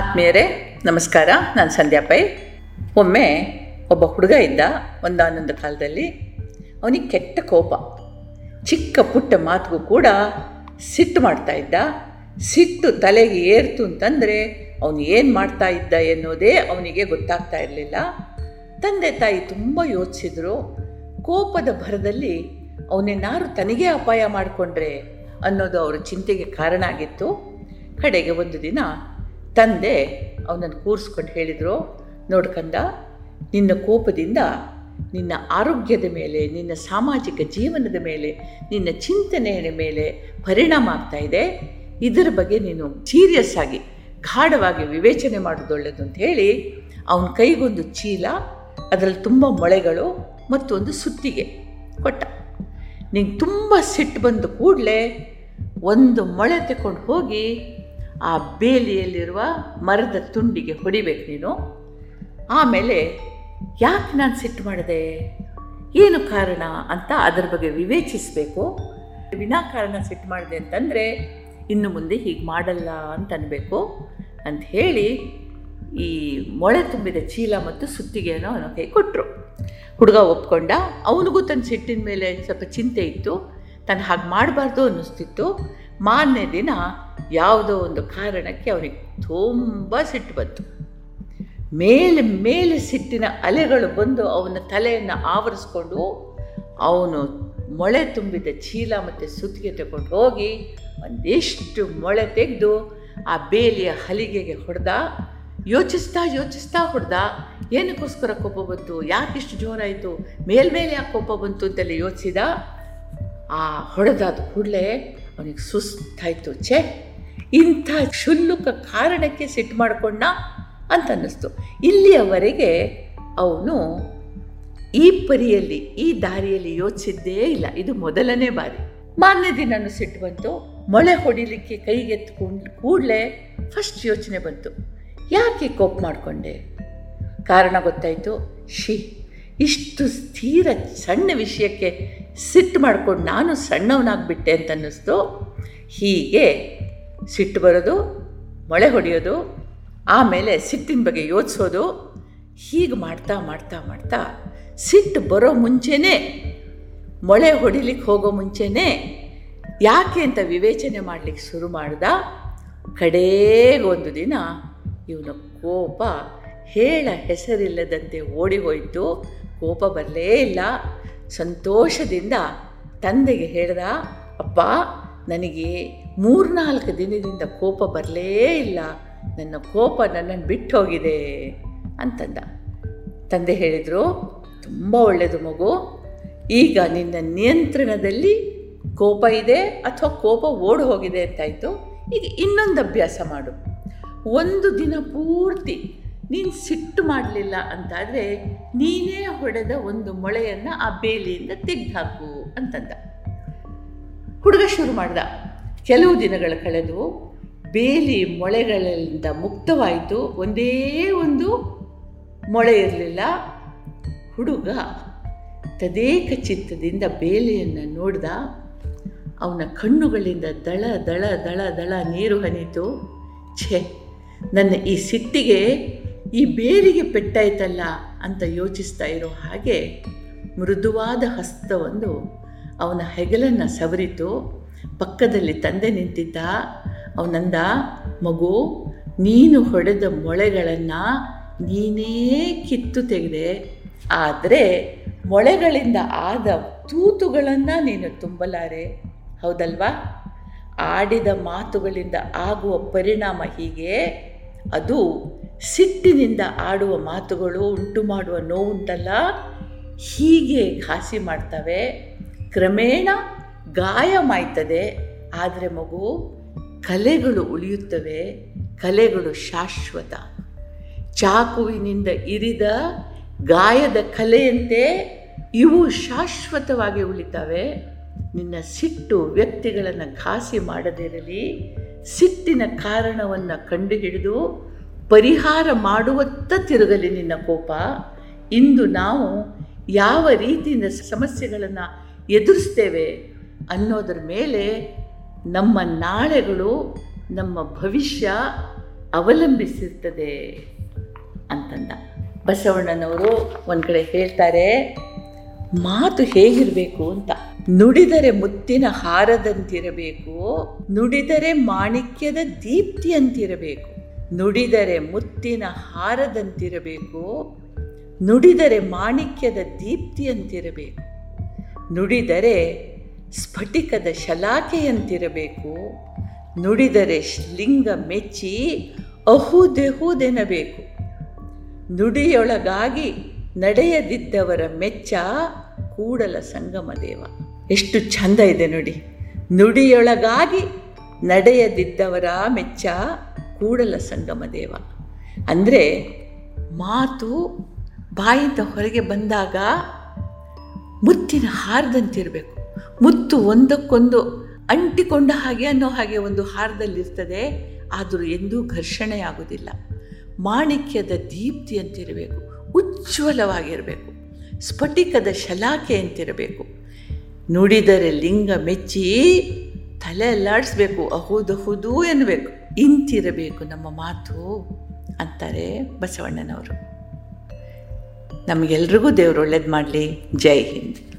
ಆತ್ಮೀಯರೇ, ನಮಸ್ಕಾರ. ನಾನು ಸಂಧ್ಯಾ ಪೈ. ಒಮ್ಮೆ ಒಬ್ಬ ಹುಡುಗ ಇದ್ದ ಒಂದಾನೊಂದು ಕಾಲದಲ್ಲಿ ಅವನಿಗೆ ಕೆಟ್ಟ ಕೋಪ. ಚಿಕ್ಕ ಪುಟ್ಟ ಮಾತಿಗೂ ಕೂಡ ಸಿಟ್ಟು ಮಾಡ್ತಾ ಇದ್ದ. ಸಿಟ್ಟು ತಲೆಗೆ ಏರ್ತು ಅಂತಂದರೆ ಅವನು ಏನು ಮಾಡ್ತಾ ಇದ್ದ ಎನ್ನುವುದೇ ಅವನಿಗೆ ಗೊತ್ತಾಗ್ತಾ ಇರಲಿಲ್ಲ. ತಂದೆ ತಾಯಿ ತುಂಬ ಯೋಚಿಸಿದ್ರು, ಕೋಪದ ಭರದಲ್ಲಿ ಅವನೇನಾರು ತನಗೇ ಅಪಾಯ ಮಾಡಿಕೊಂಡ್ರೆ ಅನ್ನೋದು ಅವರ ಚಿಂತೆಗೆ ಕಾರಣ ಆಗಿತ್ತು. ಕಡೆಗೆ ಒಂದು ದಿನ ತಂದೆ ಅವನನ್ನು ಕೂರಿಸ್ಕೊಂಡು ಹೇಳಿದರು ನೋಡ್ಕಂದ ನಿನ್ನ ಕೋಪದಿಂದ ನಿನ್ನ ಆರೋಗ್ಯದ ಮೇಲೆ, ನಿನ್ನ ಸಾಮಾಜಿಕ ಜೀವನದ ಮೇಲೆ, ನಿನ್ನ ಚಿಂತನೆಯ ಮೇಲೆ ಪರಿಣಾಮ ಆಗ್ತಾ ಇದೆ. ಇದರ ಬಗ್ಗೆ ನೀನು ಸೀರಿಯಸ್ ಆಗಿ, ಗಾಢವಾಗಿ ವಿವೇಚನೆ ಮಾಡೋದು ಒಳ್ಳೆಯದು ಅಂತ ಹೇಳಿ, ಅವನ ಕೈಗೊಂದು ಚೀಲ, ಅದರಲ್ಲಿ ತುಂಬ ಮೊಳೆಗಳು ಮತ್ತು ಒಂದು ಸುತ್ತಿಗೆ ಕೊಟ್ಟ. ನಿಂಗೆ ತುಂಬ ಸಿಟ್ಟು ಬಂದು ಕೂಡಲೇ ಒಂದು ಮೊಳೆ ತಗೊಂಡು ಹೋಗಿ ಆ ಬೇಲಿಯಲ್ಲಿರುವ ಮರದ ತುಂಡಿಗೆ ಹೊಡಿಬೇಕು ನೀನು. ಆಮೇಲೆ ಯಾಕೆ ನಾನು ಸಿಟ್ಟು ಮಾಡಿದೆ? ಏನು ಕಾರಣ ಅಂತ ಅದರ ಬಗ್ಗೆ ವಿವೇಚಿಸಬೇಕು. ವಿನಾಕಾರಣ ಸಿಟ್ಟು ಮಾಡಿದೆ ಅಂತಂದರೆ ಇನ್ನು ಮುಂದೆ ಹೀಗೆ ಮಾಡಲ್ಲ ಅಂತ ಅನ್ಬೇಕು ಅಂತ ಹೇಳಿ ಈ ಮೊಳೆ ತುಂಬಿದ ಚೀಲ ಮತ್ತು ಸುತ್ತಿಗೆಯನ್ನು ಅವನ ಕೈ ಕೊಟ್ಟರು ಹುಡುಗ ಒಪ್ಕೊಂಡ, ಅವನಿಗೂ ತನ್ನ ಸಿಟ್ಟಿನ ಮೇಲೆ ಸ್ವಲ್ಪ ಚಿಂತೆ ಇತ್ತು. ತಾನು ಹಾಗೆ ಮಾಡಬಾರ್ದು ಅನ್ನಿಸ್ತಿತ್ತು. ಮಾರನೇ ದಿನ ಯಾವುದೋ ಒಂದು ಕಾರಣಕ್ಕೆ ಅವನಿಗೆ ತುಂಬ ಸಿಟ್ಟು ಬಂತು. ಮೇಲೆ ಮೇಲೆ ಸಿಟ್ಟಿನ ಅಲೆಗಳು ಬಂದು ಅವನ ತಲೆಯನ್ನು ಆವರಿಸ್ಕೊಂಡು ಅವನು ಮೊಳೆ ತುಂಬಿದ ಚೀಲ ಮತ್ತು ಸುತ್ತಿಗೆ ತಗೊಂಡು ಹೋಗಿ ಒಂದಿಷ್ಟು ಮೊಳೆ ತೆಗೆದು ಆ ಬೇಲಿಯ ಹಲಿಗೆಗೆ ಹೊಡೆದ, ಯೋಚಿಸ್ತಾ ಯೋಚಿಸ್ತಾ ಹೊಡೆದ, ಏನಕ್ಕೋಸ್ಕರ ಕೋಪ ಬಂತು ಯಾಕಿಷ್ಟು ಜೋರಾಯಿತು, ಮೇಲ್ಮೇಲೆ ಯಾಕೆ ಕೋಪ ಬಂತು ಅಂತೆಲ್ಲ ಯೋಚಿಸಿದ, ಆ ಹೊಡೆದಾದ ಕೂಡಲೇ ಅವನಿಗೆ ಸುಸ್ತಾಯಿತು, ಛೇ, ಇಂಥ ಕ್ಷುಲ್ಲುಕ ಕಾರಣಕ್ಕೆ ಸಿಟ್ಟು ಮಾಡಿಕೊಂಡ ಅಂತ ಅನ್ನಿಸ್ತು. ಇಲ್ಲಿಯವರೆಗೆ ಅವನು ಈ ಪರಿಯಲ್ಲಿ, ಈ ದಾರಿಯಲ್ಲಿ ಯೋಚಿಸಿದ್ದೇ ಇಲ್ಲ. ಇದು ಮೊದಲನೇ ಬಾರಿ. ಮಾನ್ಯ ದಿನನೂ ಸಿಟ್ಟು ಬಂತು. ಮೊಳೆ ಹೊಡಿಲಿಕ್ಕೆ ಕೈಗೆತ್ಕೊಂಡು ಕೂಡಲೇ ಫಸ್ಟ್ ಯೋಚನೆ ಬಂತು. ಯಾಕೆ ಕೋಪ್ ಮಾಡಿಕೊಂಡೆ? ಕಾರಣ ಗೊತ್ತಾಯಿತು. ಶಿ ಇಷ್ಟು ಸ್ಥಿರ ಸಣ್ಣ ವಿಷಯಕ್ಕೆ ಸಿಟ್ಟು ಮಾಡ್ಕೊಂಡು ನಾನು ಸಣ್ಣವನಾಗ್ಬಿಟ್ಟೆ ಅಂತ ಅನ್ನಿಸ್ತು ಹೀಗೆ ಸಿಟ್ಟು ಬರೋದು, ಮೊಳೆ ಹೊಡೆಯೋದು, ಆಮೇಲೆ ಸಿಟ್ಟಿನ ಬಗ್ಗೆ ಯೋಚಿಸೋದು, ಹೀಗೆ ಮಾಡ್ತಾ ಮಾಡ್ತಾ ಮಾಡ್ತಾ ಸಿಟ್ಟು ಬರೋ ಮುಂಚೆನೇ, ಮೊಳೆ ಹೊಡಿಲಿಕ್ಕೆ ಹೋಗೋ ಮುಂಚೆನೇ ಯಾಕೆ ಅಂತ ವಿವೇಚನೆ ಮಾಡಲಿಕ್ಕೆ ಶುರು ಮಾಡ್ದ. ಕಡೇಗೊಂದು ದಿನ ಇವನ ಕೋಪ ಹೇಳ ಹೆಸರಿಲ್ಲದಂತೆ ಓಡಿ ಹೋಯಿತು. ಕೋಪ ಬರಲೇ ಇಲ್ಲ. ಸಂತೋಷದಿಂದ ತಂದೆಗೆ ಹೇಳ್ದ, ಅಪ್ಪ, ನನಗೆ ಮೂರ್ನಾಲ್ಕು ದಿನದಿಂದ ಕೋಪ ಬರಲೇ ಇಲ್ಲ. ನನ್ನ ಕೋಪ ನನ್ನನ್ನು ಬಿಟ್ಟು ಹೋಗಿದೆ ಅಂತಂದ. ತಂದೆ ಹೇಳಿದರು, ತುಂಬ ಒಳ್ಳೆಯದು ಮಗು. ಈಗ ನಿನ್ನ ನಿಯಂತ್ರಣದಲ್ಲಿ ಕೋಪ ಇದೆ ಅಥವಾ ಕೋಪ ಓಡಿ ಹೋಗಿದೆ ಅಂತಾಯಿತು. ಈಗ ಇನ್ನೊಂದು ಅಭ್ಯಾಸ ಮಾಡು. ಒಂದು ದಿನ ಪೂರ್ತಿ ನೀನು ಸಿಟ್ಟು ಮಾಡಲಿಲ್ಲ ಅಂತಾದರೆ ನೀನೇ ಹೊಡೆದ ಒಂದು ಮೊಳೆಯನ್ನು ಆ ಬೇಲಿಯಿಂದ ತೆಗೆದುಹಾಕು ಅಂತಂದ. ಹುಡುಗ ಶುರು ಮಾಡ್ದ. ಕೆಲವು ದಿನಗಳ ಕಳೆದು ಬೇಲಿ ಮೊಳೆಗಳಿಂದ ಮುಕ್ತವಾಯಿತು. ಒಂದೇ ಒಂದು ಮೊಳೆ ಇರಲಿಲ್ಲ. ಹುಡುಗ ತದೇಕ ಚಿತ್ತದಿಂದ ಬೇಲಿಯನ್ನು ನೋಡ್ದ. ಅವನ ಕಣ್ಣುಗಳಿಂದ ದಳ ದಳ ದಳ ದಳ ನೀರು ಹನಿತು. ಛೇ, ನನ್ನ ಈ ಸಿಟ್ಟಿಗೆ ಈ ಬೇರಿಗೆ ಪೆಟ್ಟಾಯ್ತಲ್ಲ ಅಂತ ಯೋಚಿಸ್ತಾ ಇರೋ ಹಾಗೆ ಮೃದುವಾದ ಹಸ್ತವೊಂದು ಅವನ ಹೆಗಲನ್ನು ಸವರಿತು. ಪಕ್ಕದಲ್ಲಿ ತಂದೆ ನಿಂತಿದ್ದ. ಅವನಂದ, ಮಗು, ನೀನು ಹೊಡೆದ ಮೊಳೆಗಳನ್ನು ನೀನೇ ಕಿತ್ತು ತೆಗೆದೆ. ಆದರೆ ಮೊಳೆಗಳಿಂದ ಆದ ತೂತುಗಳನ್ನು ನೀನು ತುಂಬಲಾರೆ. ಹೌದಲ್ವಾ? ಆಡಿದ ಮಾತುಗಳಿಂದ ಆಗುವ ಪರಿಣಾಮ ಹೀಗೆ. ಅದು ಸಿಟ್ಟಿನಿಂದ ಆಡುವ ಮಾತುಗಳು, ಉಂಟು ಮಾಡುವ ನೋವುಂಟಲ್ಲ? ಹೀಗೆ ಘಾಸಿ ಮಾಡ್ತವೆ. ಕ್ರಮೇಣ ಗಾಯ ಮಾಯ್ತದೆ ಆದರೆ ಮಗು, ಕಲೆಗಳು ಉಳಿಯುತ್ತವೆ. ಕಲೆಗಳು ಶಾಶ್ವತ. ಚಾಕುವಿನಿಂದ ಇರಿದ ಗಾಯದ ಕಲೆಯಂತೆ ಇವು ಶಾಶ್ವತವಾಗಿ ಉಳಿತವೆ. ನಿನ್ನ ಸಿಟ್ಟು ವ್ಯಕ್ತಿಗಳನ್ನು ಘಾಸಿ ಮಾಡದಿರಲಿ. ಸಿಟ್ಟಿನ ಕಾರಣವನ್ನು ಕಂಡುಹಿಡಿದು ಪರಿಹಾರ ಮಾಡುವತ್ತ ತಿರುಗಲಿ ನಿನ್ನ ಕೋಪ. ಇಂದು ನಾವು ಯಾವ ರೀತಿಯಿಂದ ಸಮಸ್ಯೆಗಳನ್ನು ಎದುರಿಸ್ತೇವೆ ಅನ್ನೋದರ ಮೇಲೆ ನಮ್ಮ ನಾಳೆಗಳು, ನಮ್ಮ ಭವಿಷ್ಯ ಅವಲಂಬಿಸಿರ್ತದೆ ಅಂತಂದ. ಬಸವಣ್ಣನವರು ಒಂದು ಕಡೆ ಹೇಳ್ತಾರೆ, ಮಾತು ಹೇಗಿರಬೇಕು ಅಂತ. ನುಡಿದರೆ ಮುತ್ತಿನ ಹಾರದಂತಿರಬೇಕು, ನುಡಿದರೆ ಮಾಣಿಕ್ಯದ ದೀಪ್ತಿಯಂತಿರಬೇಕು. ನುಡಿದರೆ ಮುತ್ತಿನ ಹಾರದಂತಿರಬೇಕು, ನುಡಿದರೆ ಮಾಣಿಕ್ಯದ ದೀಪ್ತಿಯಂತಿರಬೇಕು, ನುಡಿದರೆ ಸ್ಫಟಿಕದ ಶಲಾಕೆಯಂತಿರಬೇಕು, ನುಡಿದರೆ ಲಿಂಗ ಮೆಚ್ಚಿ ಅಹುದೆಹುದೆನಬೇಕು. ನುಡಿಯೊಳಗಾಗಿ ನಡೆಯದಿದ್ದವರ ಮೆಚ್ಚ ಕೂಡಲ ಸಂಗಮ ದೇವ ಎಷ್ಟು ಚಂದ ಇದೆ ನುಡಿ. ನುಡಿಯೊಳಗಾಗಿ ನಡೆಯದಿದ್ದವರ ಮೆಚ್ಚ ಕೂಡಲ ಸಂಗಮ ದೇವ. ಅಂದರೆ ಮಾತು ಬಾಯಿಂದ ಹೊರಗೆ ಬಂದಾಗ ಮುತ್ತಿನ ಹಾರದಂತಿರಬೇಕು. ಮುತ್ತು ಒಂದಕ್ಕೊಂದು ಅಂಟಿಕೊಂಡ ಹಾಗೆ ಅನ್ನೋ ಹಾಗೆ ಒಂದು ಹಾರದಲ್ಲಿರ್ತದೆ, ಆದರೂ ಎಂದೂ ಘರ್ಷಣೆ ಆಗೋದಿಲ್ಲ ಮಾಣಿಕ್ಯದ ದೀಪ್ತಿ ಅಂತಿರಬೇಕು, ಉಜ್ವಲವಾಗಿರಬೇಕು. ಸ್ಫಟಿಕದ ಶಲಾಖೆ ಅಂತಿರಬೇಕು. ನುಡಿದರೆ ಲಿಂಗ ಮೆಚ್ಚಿ ತಲೆ ಅಲ್ಲಾಡಿಸ್ಬೇಕು ಅಹುದಹುದು ಎನ್ನಬೇಕು ಇಂತಿರಬೇಕು ನಮ್ಮ ಮಾತು ಅಂತಾರೆ ಬಸವಣ್ಣನವರು. ನಮಗೆಲ್ರಿಗೂ ದೇವರು ಒಳ್ಳೇದು ಮಾಡಲಿ. ಜೈ ಹಿಂದ್.